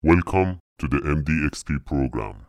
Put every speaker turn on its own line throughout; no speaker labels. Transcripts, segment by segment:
Welcome to the MDXP program.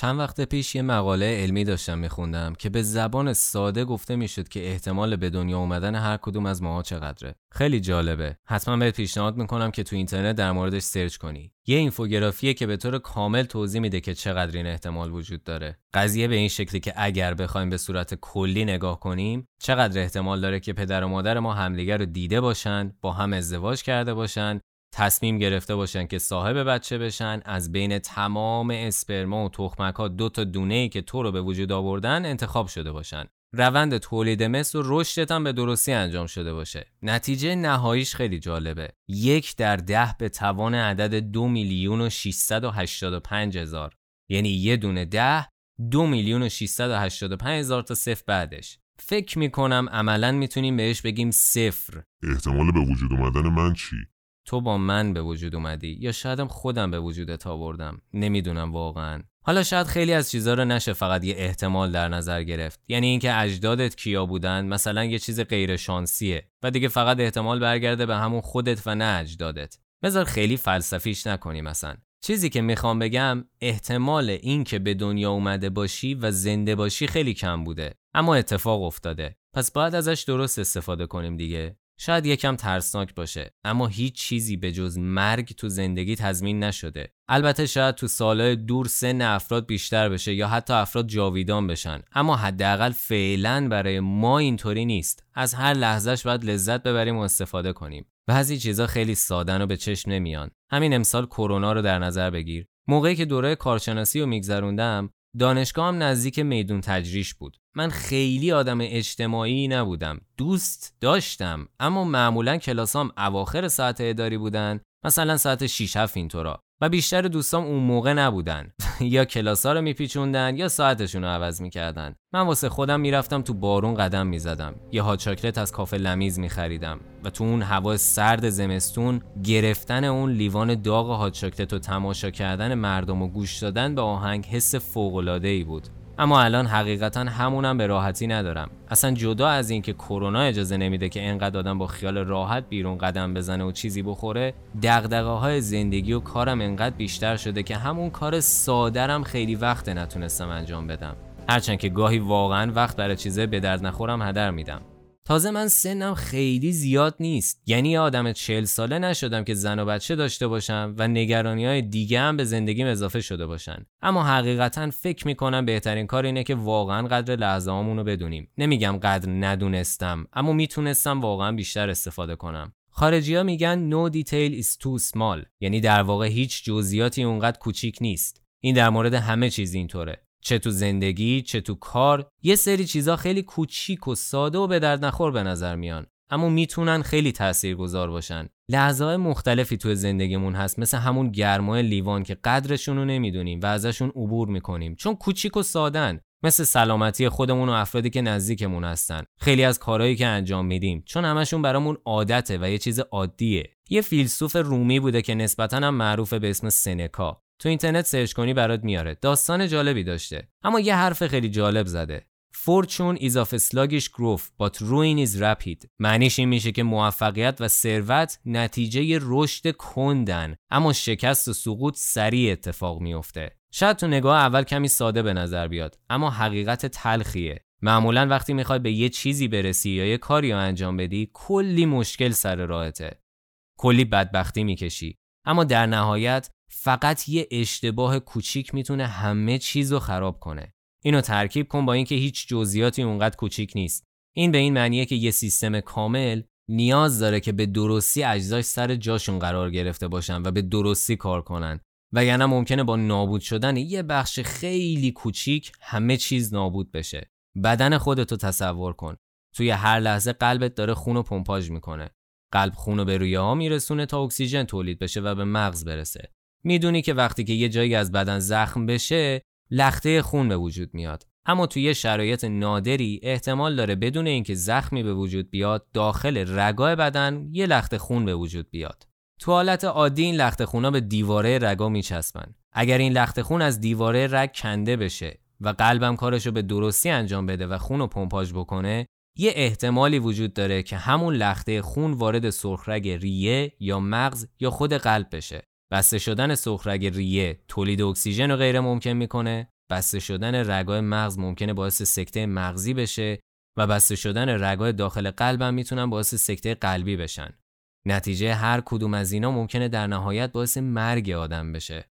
چند وقت پیش یه مقاله علمی داشتم میخوندم که به زبان ساده گفته می‌شد که احتمال به دنیا اومدن هر کدوم از ماها چقدره. خیلی جالبه. حتما بهت پیشنهاد می‌کنم که تو اینترنت در موردش سرچ کنی. یه اینفوگرافیه که به طور کامل توضیح میده که چقدر این احتمال وجود داره. قضیه به این شکلی که اگر بخوایم به صورت کلی نگاه کنیم، چقدر احتمال داره که پدر و مادر ما همدیگر رو دیده باشن، با هم ازدواج کرده باشن تصمیم گرفته باشن که صاحب بچه بشن. از بین تمام اسپرما و تخمک ها دو تا دونه ای که تو رو به وجود آوردن انتخاب شده باشن. روند تولید مثل و رشدت هم به درستی انجام شده باشه. نتیجه نهاییش خیلی جالبه. یک در ده به توان عدد دو میلیون و 685 هزار. یعنی یه دونه ده دو میلیون و 685 هزار تا صفر بعدش. فکر می‌کنم عملا می‌تونیم بهش بگیم صفر.
احتمال به وجود اومدن من چی؟
تو با من به وجود اومدی یا شایدم خودم به وجودت آوردم؟ نمی‌دونم واقعا. حالا شاید خیلی از چیزها رو نشه فقط یه احتمال در نظر گرفت. یعنی اینکه اجدادت کیا بودن مثلا یه چیز غیر شانسیه و دیگه فقط احتمال برگرده به همون خودت و نه اجدادت. بذار خیلی فلسفیش نکنیم مثلا. چیزی که می‌خوام بگم احتمال اینکه به دنیا اومده باشی و زنده باشی خیلی کم بوده. اما اتفاق افتاده. پس باید ازش درست استفاده کنیم دیگه. شاید یکم ترسناک باشه اما هیچ چیزی به جز مرگ تو زندگی تضمین نشده. البته شاید تو سالهای دور سن افراد بیشتر بشه یا حتی افراد جاویدان بشن. اما حداقل فعلا برای ما اینطوری نیست. از هر لحظهش باید لذت ببریم و استفاده کنیم. بعضی چیزا خیلی سادن و به چشم نمیان. همین امسال کرونا رو در نظر بگیر. موقعی که دوره کارشناسی رو میگذروندم دانشگاهم نزدیک میدون تجریش بود. من خیلی آدم اجتماعی نبودم. دوست داشتم اما معمولا کلاسام اواخر ساعت اداری بودن. مثلا ساعت 6 7 اینطورا. و بیشتر دوستام اون موقع نبودن. یا کلاسا رو میپیچوندن یا ساعتشون رو عوض می‌کردن. من واسه خودم می‌رفتم تو بارون قدم می‌زدم. یه ها چاکلت از کافه لمیز میخریدم و تو اون هوا سرد زمستون گرفتن اون لیوان داغ ها چاکلت و تماشا کردن مردم و گوش دادن به آهنگ حس فوق ای بود. اما الان حقیقتا همونم به راحتی ندارم. اصلا جدا از اینکه کرونا اجازه نمیده که انقدر آدم با خیال راحت بیرون قدم بزنه و چیزی بخوره دغدغه های زندگی و کارم انقدر بیشتر شده که همون کار سادرم خیلی وقت نتونستم انجام بدم. هرچند که گاهی واقعا وقت برای چیزه به درد نخورم هدر میدم. تازه من سنم خیلی زیاد نیست. یعنی آدم چل ساله نشدم که زن و بچه داشته باشم و نگرانی های دیگه هم به زندگیم اضافه شده باشن. اما حقیقتا فکر می‌کنم بهترین کار اینه که واقعا قدر لحظه رو بدونیم. نمیگم قدر ندونستم اما می‌تونستم واقعا بیشتر استفاده کنم. خارجی ها میگن no detail is too small یعنی در واقع هیچ جزئیاتی اونقدر کوچیک نیست. این در مورد همه چیز اینطوره. چه تو زندگی چه تو کار یه سری چیزا خیلی کوچیک و ساده و به درد نخور به نظر میان. اما می‌تونن خیلی تاثیرگذار باشن. لحظه های مختلفی تو زندگیمون هست مثل همون گرمای لیوان که قدرشون رو نمی‌دونیم و ازشون عبور می‌کنیم. چون کوچیک و سادن مثل سلامتی خودمون و افرادی که نزدیکمون هستن. خیلی از کارهایی که انجام میدیم. چون همشون برامون عادته و یه چیز عادیه. یه فیلسوف رومی بوده که نسبتا هم معروف به اسم سنکا. تو اینترنت سرچ کنی برات میاره. داستان جالبی داشته. اما یه حرف خیلی جالب زده. Is of a sluggish growth but ruin is rapid. معنیش این میشه که موفقیت و ثروت نتیجه رشد کندن. اما شکست و سقوط سریع اتفاق میفته. شاید تو نگاه اول کمی ساده به نظر بیاد اما حقیقت تلخیه. معمولا وقتی می‌خوای به یه چیزی برسی یا یه کاری رو انجام بدی کلی مشکل سر راهته. کلی بدبختی می‌کشی. اما در نهایت فقط یه اشتباه کوچیک می‌تونه همه چیز رو خراب کنه. اینو ترکیب کن با اینکه هیچ جزئیاتی اونقدر کوچیک نیست. این به این معنیه که یه سیستم کامل نیاز داره که به درستی اجزاش سر جاشون قرار گرفته باشن و به درستی کار کنن. و یعنی ممکنه با نابود شدن یه بخش خیلی کوچیک همه چیز نابود بشه. بدن خودتو تصور کن. توی هر لحظه قلبت داره خون و پمپاژ می‌کنه. قلب خون رو به رویه ها میرسونه تا اکسیژن تولید بشه و به مغز برسه. می‌دونی که وقتی که یه جایی از بدن زخم بشه لخته خون به وجود میاد. اما توی یه شرایط نادری احتمال داره بدون اینکه زخمی به وجود بیاد داخل رگای بدن یه لخت خون به وجود بیاد. تو حالت عادی این لخت خونا به دیواره رگا میچسبن. اگر این لخت خون از دیواره رگ کنده بشه و قلبم کارشو به درستی انجام بده و خون رو پمپاژ بکنه یه احتمالی وجود داره که همون لخته خون وارد سرخرگ ریه یا مغز یا خود قلب بشه. بسته شدن سرخرگ ریه تولید اکسیژن رو غیر ممکن می‌کنه بسته شدن رگای مغز ممکنه باعث سکته مغزی بشه و بسته شدن رگای داخل قلبم می‌تونن باعث سکته قلبی بشن. نتیجه هر کدوم از اینا ممکنه در نهایت باعث مرگ آدم بشه.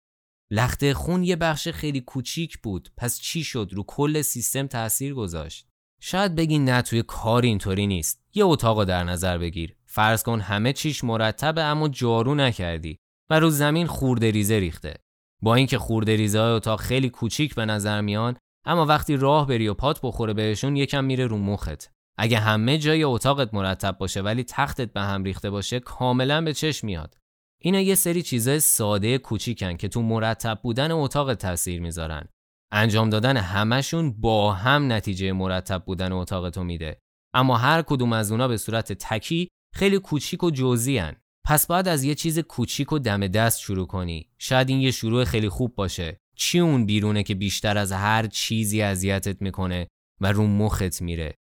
لخته خون یه بخش خیلی کوچیک بود پس چی شد؟ رو کل سیستم تاثیر گذاشت. شاید بگی نه توی کار اینطوری نیست. یه اتاق در نظر بگیر. فرض کن همه چیش مرتبه اما جارو نکردی. و رو زمین خورده ریزه ریخته. با اینکه خورده ریزه های اتاق خیلی کوچیک به نظر میان اما وقتی راه بری و پات بخوره بهشون یکم میره رو مخت. اگه همه جای اتاقت مرتب باشه ولی تختت به هم ریخته باشه کاملا به چشم میاد. اینا یه سری چیزای ساده کوچیکن که تو مرتب بودن اتاق تاثیر می‌ذارن. انجام دادن همشون با هم نتیجه مرتب بودن اتاقتو میده. اما هر کدوم از اونا به صورت تکی خیلی کوچیک و جزئی پس باید از یه چیز کوچیک و دم دست شروع کنی. شاید این یه شروع خیلی خوب باشه. چی اون بیرونه که بیشتر از هر چیزی اذیتت می‌کنه و رو مخت میره؟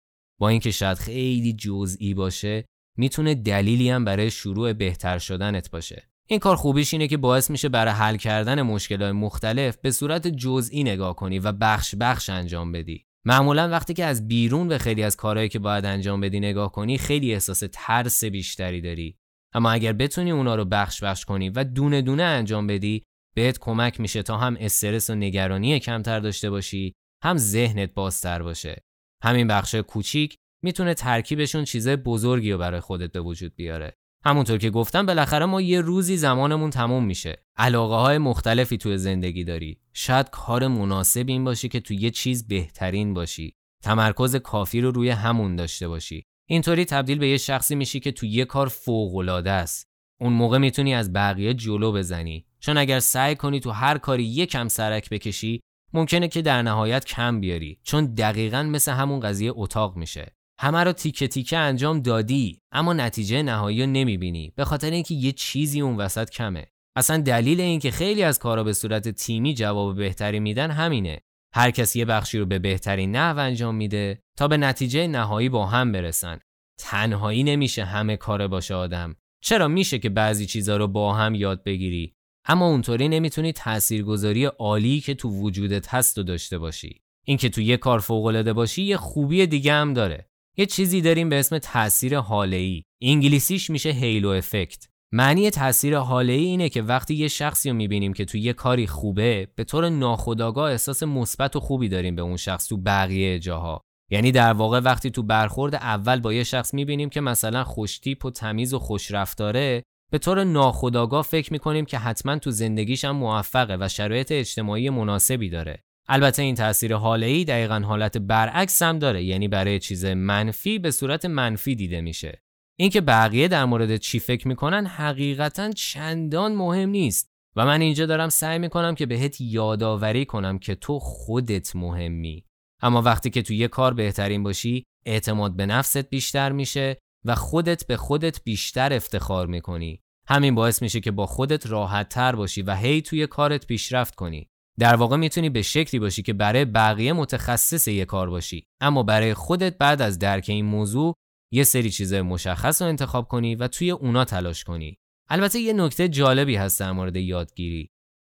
با اینکه شاید خیلی جزئی باشه می‌تونه دلیلی هم برای شروع بهتر شدنت باشه. این کار خوبیش اینه که باعث میشه برای حل کردن مشکلات مختلف به صورت جزئی نگاه کنی و بخش بخش انجام بدی. معمولا وقتی که از بیرون به خیلی از کارهایی که باید انجام بدی نگاه کنی خیلی احساس ترس بیشتری داری. اما اگر بتونی اونا رو بخش بخش کنی و دونه دونه انجام بدی بهت کمک میشه تا هم استرس و نگرانی کمتر داشته باشی هم ذهنت بازتر باشه. همین بخش کوچیک می‌تونه ترکیبشون چیزای بزرگی رو برای خودت به وجود بیاره. همونطور که گفتم بالاخره ما یه روزی زمانمون تموم میشه. علاقه های مختلفی توی زندگی داری. شاید کار مناسب این باشی که توی یه چیز بهترین باشی. تمرکز کافی رو روی همون داشته باشی. اینطوری تبدیل به یه شخصی میشی که توی یه کار فوق است. اون موقع می‌تونی از بقیه جلو بزنی. چون اگر سعی کنی تو هر کاری یکم سرک بکشی ممکنه که در نهایت کم بیاری. چون دقیقا مثل همون قضیه اتاق میشه. همه رو تیکه تیکه انجام دادی اما نتیجه نهایی رو نمی‌بینی. به خاطر اینکه یه چیزی اون وسط کمه. اصلا دلیل اینکه خیلی از کارا به صورت تیمی جواب بهتری میدن همینه. هر کسی یه بخشی رو به بهترین نحو انجام میده تا به نتیجه نهایی با هم برسن. تنهایی نمیشه همه کاره باشه آدم. چرا میشه که بعضی چیزا رو با هم یاد بگیری؟ اما اونطوری نمی‌تونی تاثیرگذاری عالی که تو وجودت هست و داشته باشی. اینکه تو یه کار فوق باشی یه خوبی دیگه هم داره. یه چیزی داریم به اسم تاثیر حاله‌ای. انگلیسیش میشه هیلو افکت معنی تاثیر حاله‌ای اینه که وقتی یه شخصی رو می‌بینیم که تو یه کاری خوبه به طور ناخودآگاه احساس مثبت و خوبی داریم به اون شخص تو بقیه جاها. یعنی در واقع وقتی تو برخورد اول با یه شخص می‌بینیم که مثلا خوشتیپ و تمیز و خوشرفتاره به طور ناخودآگاه فکر می‌کنیم که حتما تو زندگیش هم موفقه و شرایط اجتماعی مناسبی داره. البته این تاثیر حاله دقیقا حالت برعکس هم داره یعنی برای چیز منفی به صورت منفی دیده میشه. اینکه بقیه در مورد چی فکر می‌کنن حقیقتا چندان مهم نیست. و من اینجا دارم سعی می‌کنم که بهت یادآوری کنم که تو خودت مهمی. اما وقتی که تو یه کار بهترین باشی اعتماد به نفست بیشتر میشه و خودت به خودت بیشتر افتخار می‌کنی. همین باعث میشه که با خودت راحت تر باشی و هی توی کارت پیشرفت کنی. در واقع می‌تونی به شکلی باشی که برای بقیه متخصص یه کار باشی. اما برای خودت بعد از درک این موضوع یه سری چیز مشخص رو انتخاب کنی و توی اونا تلاش کنی. البته یه نکته جالبی هست در مورد یادگیری.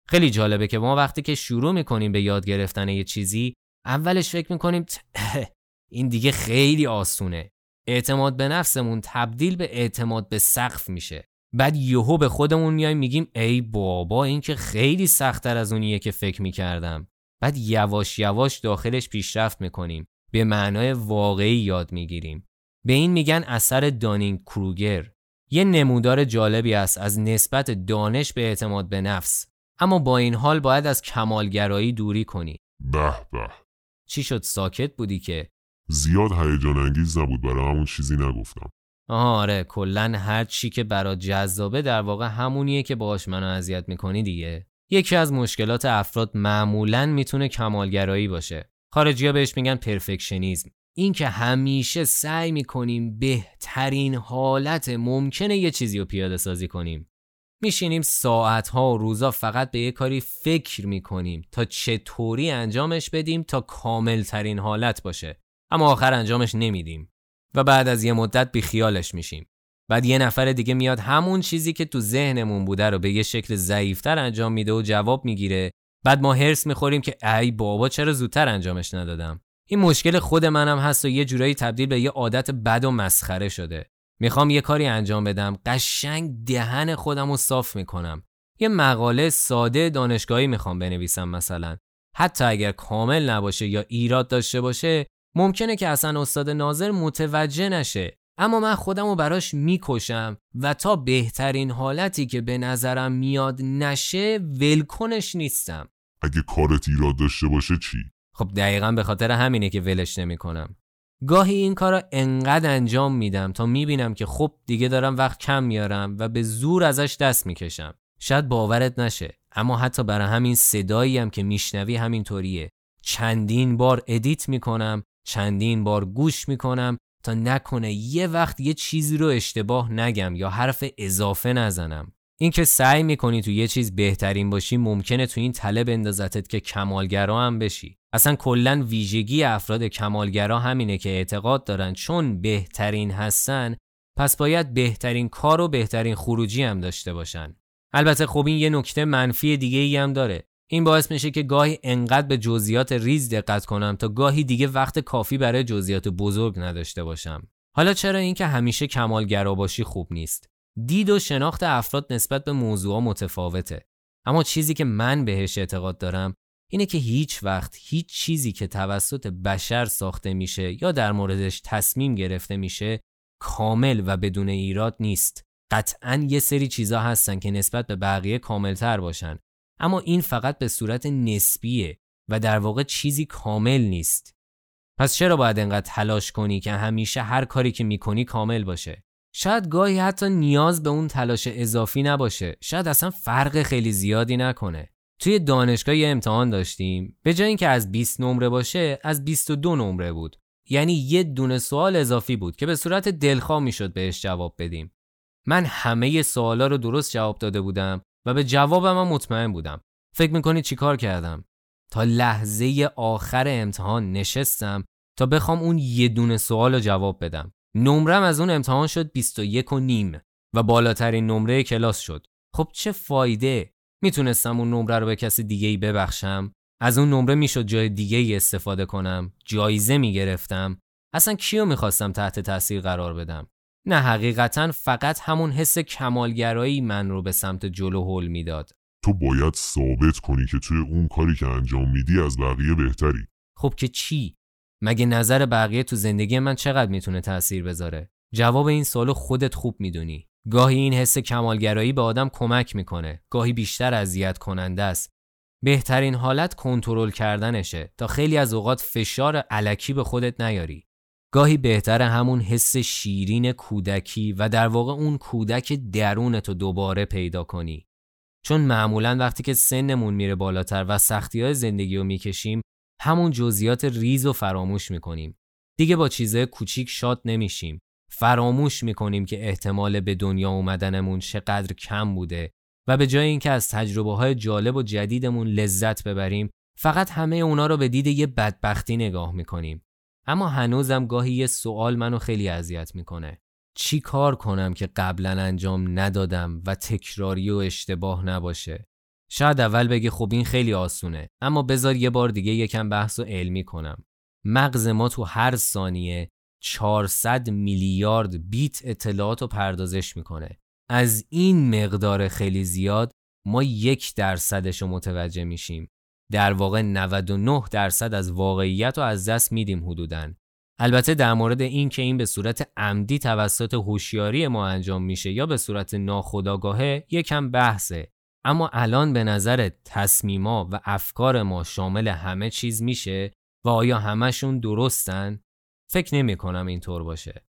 خیلی جالبه که ما وقتی که شروع می‌کنیم به یاد گرفتن یه چیزی اولش فکر می‌کنیم این دیگه خیلی آسونه. اعتماد به نفسمون تبدیل به اعتماد به سقف میشه. بعد یهو به خودمون میایم میگیم ای بابا این که خیلی سختتر از اونیه که فکر می‌کردم. بعد یواش یواش داخلش پیشرفت می‌کنیم. به معنای واقعی یاد می‌گیریم. به این میگن اثر دانینگ کروگر یه نمودار جالبی است از نسبت دانش به اعتماد به نفس. اما با این حال باید از کمالگرایی دوری کنی.
به به.
چی شد؟ ساکت بودی که؟
زیاد هیجان انگیز نبود برای همون چیزی نگفتم.
آره کلا هر چی که برات جذابه در واقع همونیه که باهاش منو اذیت می‌کنی دیگه. یکی از مشکلات افراد معمولا می‌تونه کمالگرایی باشه. خارجی بهش میگن پرفکشنیزم. این که همیشه سعی می‌کنیم بهترین حالت ممکنه یه چیزی رو پیاده سازی کنیم. میشینیم ساعتها و روزا فقط به یه کاری فکر می‌کنیم تا چطوری انجامش بدیم تا کامل ترین حالت باشه. اما آخر انجامش نمیدیم. و بعد از یه مدت بیخیالش میشیم. بعد یه نفر دیگه میاد همون چیزی که تو ذهنمون بوده رو به یه شکل ضعیفتر انجام میده و جواب می‌گیره بعد ما هرس می‌خوریم که ای بابا چرا زودتر انجامش ندادم این مشکل خود منم هست و یه جورایی تبدیل به یه عادت بد و مسخره شده. می‌خوام یه کاری انجام بدم. قشنگ دهن خودم رو صاف می‌کنم. یه مقاله ساده دانشگاهی می‌خوام بنویسم مثلا. حتی اگر کامل نباشه یا ایراد داشته باشه ممکنه که اصلا استاد ناظر متوجه نشه. اما من خودم رو براش می‌کشم و تا بهترین حالتی که به نظرم میاد نشه ولکنش نیستم.
اگه کارت ایراد داشته باشه چی؟
خب دقیقا به خاطر همینه که ولش نمی‌کنم. گاهی این کار انقدر انجام میدم تا می‌بینم که خب دیگه دارم وقت کم میارم و به زور ازش دست می‌کشم. شاید باورت نشه اما حتی برای همین صدایی هم که میشنوی همینطوریه. چندین بار ادیت می‌کنم چندین بار گوش می‌کنم تا نکنه یه وقت یه چیزی رو اشتباه نگم یا حرف اضافه نزنم اینکه سعی می‌کنی تو یه چیز بهترین باشی ممکنه تو این طلب بندازتت که کمالگرا هم بشی اصلا کلا ویژگی افراد کمالگرا همینه که اعتقاد دارن چون بهترین هستن پس باید بهترین کار و بهترین خروجی هم داشته باشن البته خب این یه نکته منفی دیگه ای هم داره این باعث میشه که گاهی انقدر به جزئیات ریز دقت کنم تا گاهی دیگه وقت کافی برای جزئیات بزرگ نداشته باشم. حالا چرا اینکه همیشه کمالگرا باشی خوب نیست؟ دید و شناخت افراد نسبت به موضوع متفاوته. اما چیزی که من بهش اعتقاد دارم اینه که هیچ وقت هیچ چیزی که توسط بشر ساخته میشه یا در موردش تصمیم گرفته میشه کامل و بدون ایراد نیست. قطعا یه سری چیزا هستن که نسبت به بقیه کاملتر باشن اما این فقط به صورت نسبیه و در واقع چیزی کامل نیست. پس چرا باید انقدر تلاش کنی که همیشه هر کاری که می‌کنی کامل باشه؟ شاید گاهی حتی نیاز به اون تلاش اضافی نباشه. شاید اصلا فرق خیلی زیادی نکنه. توی دانشگاه یه امتحان داشتیم. به جای اینکه از 20 نمره باشه، از 22 نمره بود. یعنی یه دونه سوال اضافی بود که به صورت دلخواه می‌شد بهش جواب بدیم. من همه سوالا رو درست جواب داده بودم و به جوابم مطمئن بودم فکر می‌کنید چیکار کردم تا لحظه آخر امتحان نشستم تا بخوام اون یه دونه سوال رو جواب بدم نمرم از اون امتحان شد 21 و نیم و بالاترین نمره کلاس شد خب چه فایده می‌تونستم اون نمره رو به کسی دیگه ای ببخشم. از اون نمره می‌شد جای دیگه ای استفاده کنم. جایزه می‌گرفتم. اصلا کیو می‌خواستم تحت تاثیر قرار بدم؟ نه حقیقتا فقط همون حس کمالگرایی من رو به سمت جلو هل می‌داد.
تو باید ثابت کنی که توی اون کاری که انجام میدی از بقیه بهتری.
خب که چی؟ مگه نظر بقیه تو زندگی من چقدر می‌تونه تاثیر بذاره؟ جواب این سوالو خودت خوب می‌دونی. گاهی این حس کمالگرایی به آدم کمک می‌کنه گاهی بیشتر اذیت کننده است بهترین حالت کنترل کردنشه تا خیلی از اوقات فشار علکی به خودت نیاری گاهی بهتر همون حس شیرین کودکی و در واقع اون کودک درونتو دوباره پیدا کنی. چون معمولا وقتی که سنمون میره بالاتر و سختی های زندگی رو می‌کشیم همون جزئیات ریز و فراموش می‌کنیم. دیگه با چیزهای کوچیک شاد نمیشیم. فراموش می‌کنیم که احتمال به دنیا اومدنمون چقدر کم بوده و به جای اینکه از تجربه های جالب و جدیدمون لذت ببریم فقط همه اونا رو به دید یه بدبختی نگاه می‌کنیم. اما هنوزم گاهی یه سوال منو خیلی اذیت می‌کنه. چی کار کنم که قبلا انجام ندادم و تکراری و اشتباه نباشه؟ شاید اول بگه خب این خیلی آسونه اما بذار یه بار دیگه یکم بحث و علمی کنم. مغز ما تو هر ثانیه 400 میلیارد بیت اطلاعات رو پردازش می‌کنه از این مقدار خیلی زیاد ما یک درصدش رو متوجه میشیم در واقع 99 درصد از واقعیت رو از دست میدیم حدوداً. البته در مورد این که این به صورت عمدی توسط هوشیاری ما انجام میشه یا به صورت ناخودآگاهه یکم بحثه اما الان به نظر تصمیما و افکار ما شامل همه چیز میشه و آیا همشون درستن؟ فکر نمی کنم اینطور باشه.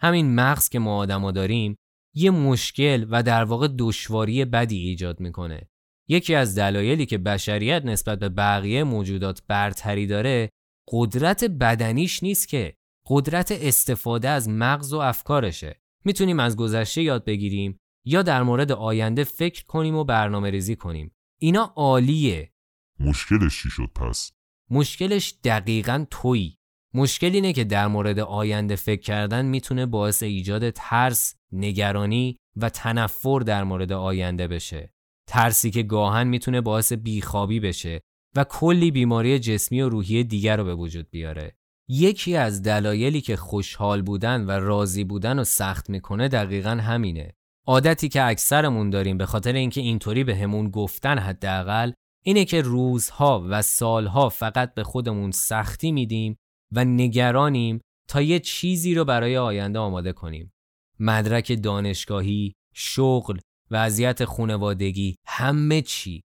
همین مغز که ما آدما داریم یه مشکل و در واقع دشواری بدی ایجاد می‌کنه. یکی از دلایلی که بشریت نسبت به بقیه موجودات برتری داره قدرت بدنیش نیست که قدرت استفاده از مغز و افکارشه. می‌تونیم از گذشته یاد بگیریم یا در مورد آینده فکر کنیم و برنامه ریزی کنیم. اینا عالیه.
مشکلش چی شد پس؟
مشکلش دقیقا تویی. مشکل اینه که در مورد آینده فکر کردن می‌تونه باعث ایجاد ترس، نگرانی و تنفر در مورد آینده بشه. ترسی که گاهن می‌تونه باعث بیخوابی بشه و کلی بیماری جسمی و روحی دیگر رو به وجود بیاره. یکی از دلایلی که خوشحال بودن و راضی بودن رو سخت می‌کنه دقیقا همینه. عادتی که اکثرمون داریم به خاطر اینکه اینطوری به همون گفتن حداقل اینه که روزها و سالها فقط به خودمون سختی میدیم و نگرانیم تا یه چیزی رو برای آینده آماده کنیم. مدرک دانشگاهی، شغل، وضعیت خونوادگی، همه چی.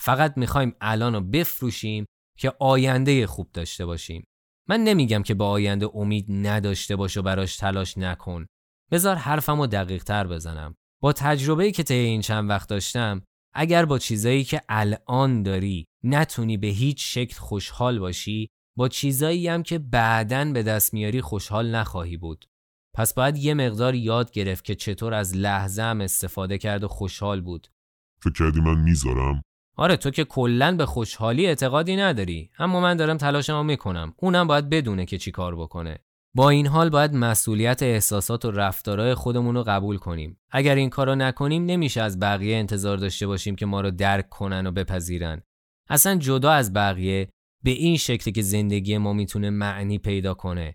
فقط می‌خوایم الان رو بفروشیم که آینده خوب داشته باشیم. من نمیگم که به آینده امید نداشته باش و براش تلاش نکن. بذار حرفم رو دقیق تر بزنم. با تجربه که طی این چند وقت داشتم اگر با چیزایی که الان داری نتونی به هیچ شکل خوشحال باشی با چیزایی هم که بعدن به دست میاری خوشحال نخواهی بود. پس باید یه مقدار یاد گرفت که چطور از لحظه هم استفاده کرد و خوشحال بود.
فکر کردی من می‌ذارم؟
آره تو که کلا به خوشحالی اعتقادی نداری اما من دارم تلاشمو می‌کنم اونم باید بدونه که چی کار بکنه با این حال باید مسئولیت احساسات و رفتارهای خودمون رو قبول کنیم اگر این کارو نکنیم نمیشه از بقیه انتظار داشته باشیم که ما رو درک کنن و بپذیرن اصلا جدا از بقیه به این شکلی که زندگی ما می‌تونه معنی پیدا کنه.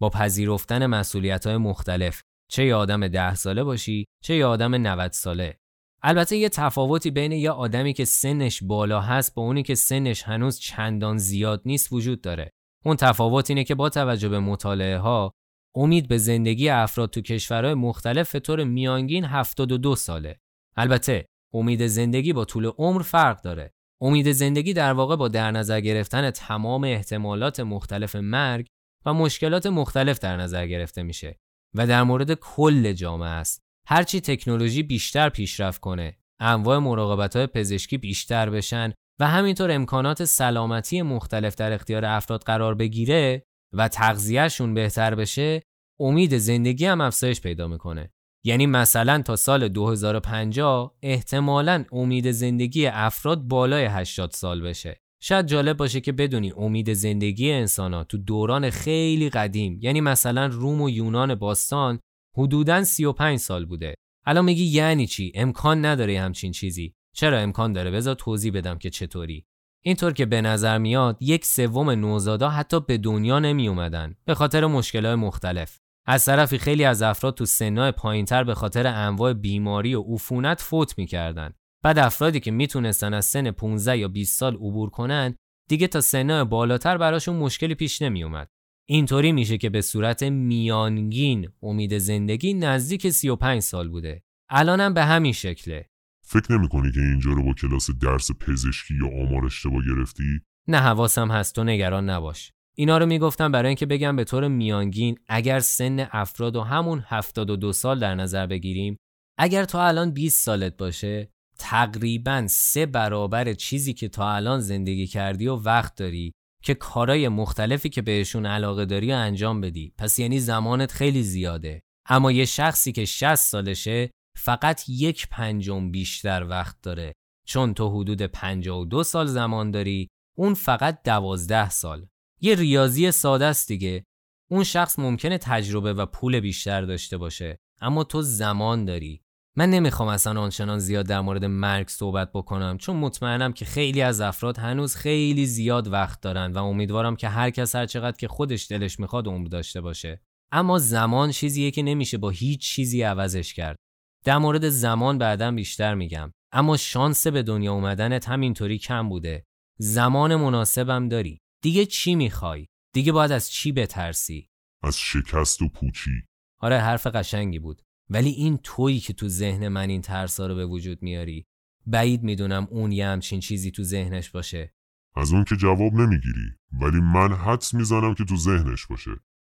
با پذیرفتن مسئولیت های مختلف چه یه آدم ده ساله باشی چه یه آدم 90 ساله. البته یه تفاوتی بین یه آدمی که سنش بالا هست با اونی که سنش هنوز چندان زیاد نیست وجود داره. اون تفاوت اینه که با توجه به مطالعه ها امید به زندگی افراد تو کشورهای مختلف به طور میانگین 72 ساله. البته امید زندگی با طول عمر فرق داره. امید زندگی در واقع با در نظر گرفتن تمام احتمالات مختلف مرگ و مشکلات مختلف در نظر گرفته میشه و در مورد کل جامعه است. هرچی تکنولوژی بیشتر پیشرفت کنه، انواع مراقبت های پزشکی بیشتر بشن و همینطور امکانات سلامتی مختلف در اختیار افراد قرار بگیره و تغذیهشون بهتر بشه، امید زندگی هم افزایش پیدا می‌کنه. یعنی مثلا تا سال 2050 احتمالا امید زندگی افراد بالای 80 سال بشه. شاید جالب باشه که بدونی امید زندگی انسان تو دوران خیلی قدیم یعنی مثلا روم و یونان باستان حدوداً 35 سال بوده. الان میگی یعنی چی؟ امکان نداره همچین چیزی. چرا امکان داره؟ بذار توضیح بدم که چطوری. اینطور که به نظر میاد یک سوم نوزادا حتی به دنیا نمی اومدن به خاطر مشکلات مختلف. از طرفی خیلی از افراد تو سنهای پایینتر به خاطر انواع بیماری و عفونت فوت می‌کردن. بعد افرادی که می‌تونستن از سن 15 یا 20 سال عبور کنن دیگه تا سنهای بالاتر براشون مشکلی پیش نمیومد. اینطوری میشه که به صورت میانگین امید زندگی نزدیک 35 سال بوده. الانم به همین شکله.
فکر نمی کنی که اینجا رو با کلاس درس پزشکی یا آمار اشتباه گرفتی؟
نه حواسم هست تو نگران نباش. اینا رو می‌گفتم برای اینکه بگم به طور میانگین اگر سن افراد و همون 72 سال در نظر بگیریم اگر تا الان 20 سالت باشه تقریبا سه برابر چیزی که تا الان زندگی کردی و وقت داری که کارای مختلفی که بهشون علاقه داری و انجام بدی. پس یعنی زمانت خیلی زیاده. اما یه شخصی که 60 سالشه فقط یک پنجم بیشتر وقت داره. چون تو حدود 52 سال زمان داری اون فقط 12 سال. یه ریاضی ساده است دیگه. اون شخص ممکنه تجربه و پول بیشتر داشته باشه اما تو زمان داری. من نمی‌خوام اصلا آنچنان زیاد در مورد مرگ صحبت بکنم چون مطمئنم که خیلی از افراد هنوز خیلی زیاد وقت دارن و امیدوارم که هر کس هر چقدر که خودش دلش می‌خواد عمر داشته باشه. اما زمان چیزیه که نمیشه با هیچ چیزی عوضش کرد. در مورد زمان بعدا بیشتر میگم. اما شانس به دنیا اومدنت همینطوری کم بوده. زمان مناسبم داری. دیگه چی می‌خوای؟ دیگه باید از چی بترسی؟
از شکست و پوچی.
آره حرف قشنگی بود. ولی این تویی که تو ذهن من این ترسا رو به وجود میاری بعید می‌دونم اون یه همچین چیزی تو ذهنش باشه.
از اون که جواب نمی‌گیری ولی من حدس می‌زنم که تو ذهنش باشه.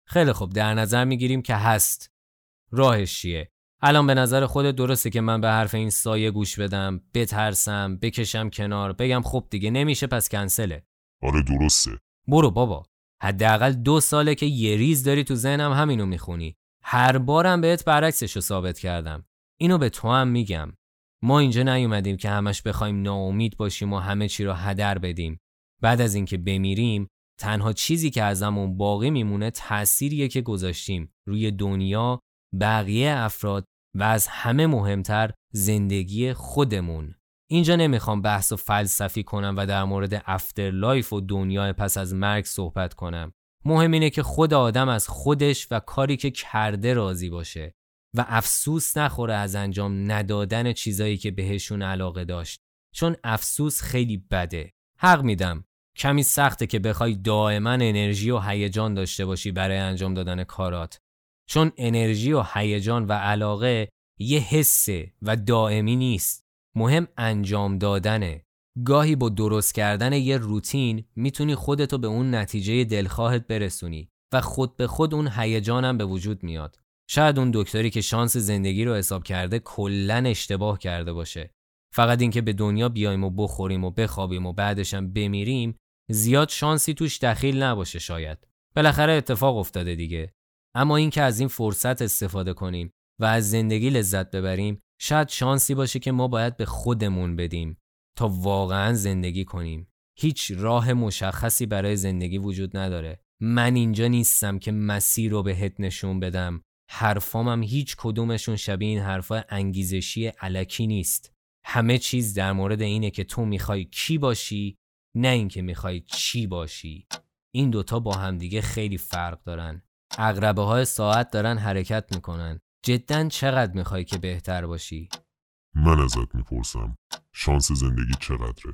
خیلی خوب در نظر می‌گیریم که هست. راهش چیه؟ الان به نظر خودت درسته که من به حرف این سایه گوش بدم بترسم بکشم کنار بگم خب دیگه نمیشه پس کنسله.
آره درسته.
برو بابا. حداقل دو ساله که یه ریز داری تو ذهنم همینو می‌خونی. هر بارم بهت برعکسش رو ثابت کردم. اینو به تو هم میگم. ما اینجا نیومدیم که همش بخوایم ناامید باشیم و همه چی رو هدر بدیم. بعد از اینکه بمیریم تنها چیزی که ازمون باقی میمونه تأثیریه که گذاشتیم روی دنیا بقیه افراد و از همه مهمتر زندگی خودمون. اینجا نمی‌خوام بحث فلسفی کنم و در مورد afterlife و دنیا پس از مرگ صحبت کنم. مهم اینه که خود آدم از خودش و کاری که کرده راضی باشه و افسوس نخوره از انجام ندادن چیزایی که بهشون علاقه داشت. چون افسوس خیلی بده. حق میدم. کمی سخته که بخوای دائما انرژی و هیجان داشته باشی برای انجام دادن کارات. چون انرژی و هیجان و علاقه یه حسه و دائمی نیست. مهم انجام دادنه گاهی با درست کردن یه روتین می‌تونی خودتو به اون نتیجه دلخواهت برسونی و خود به خود اون هیجانم به وجود میاد. شاید اون دکتری که شانس زندگی رو حساب کرده کلا اشتباه کرده باشه. فقط اینکه به دنیا بیایم و بخوریم و بخوابیم و بعدشم بمیریم زیاد شانسی توش دخیل نباشه شاید. بالاخره اتفاق افتاده دیگه. اما اینکه از این فرصت استفاده کنیم و از زندگی لذت ببریم شاید شانسی باشه که ما باید به خودمون بدیم تا واقعا زندگی کنیم. هیچ راه مشخصی برای زندگی وجود نداره. من اینجا نیستم که مسیر رو بهت نشون بدم. حرفامم هیچ کدومشون شبیه این حرفای انگیزشی علکی نیست. همه چیز در مورد اینه که تو می‌خوای کی باشی نه اینکه می‌خوای چی باشی. این دوتا با همدیگه خیلی فرق دارن. اغربه های ساعت دارن حرکت می‌کنن. جدا چقدر می‌خوای که بهتر باشی؟
من ازت می‌پرسم. شانس زندگی چقدره؟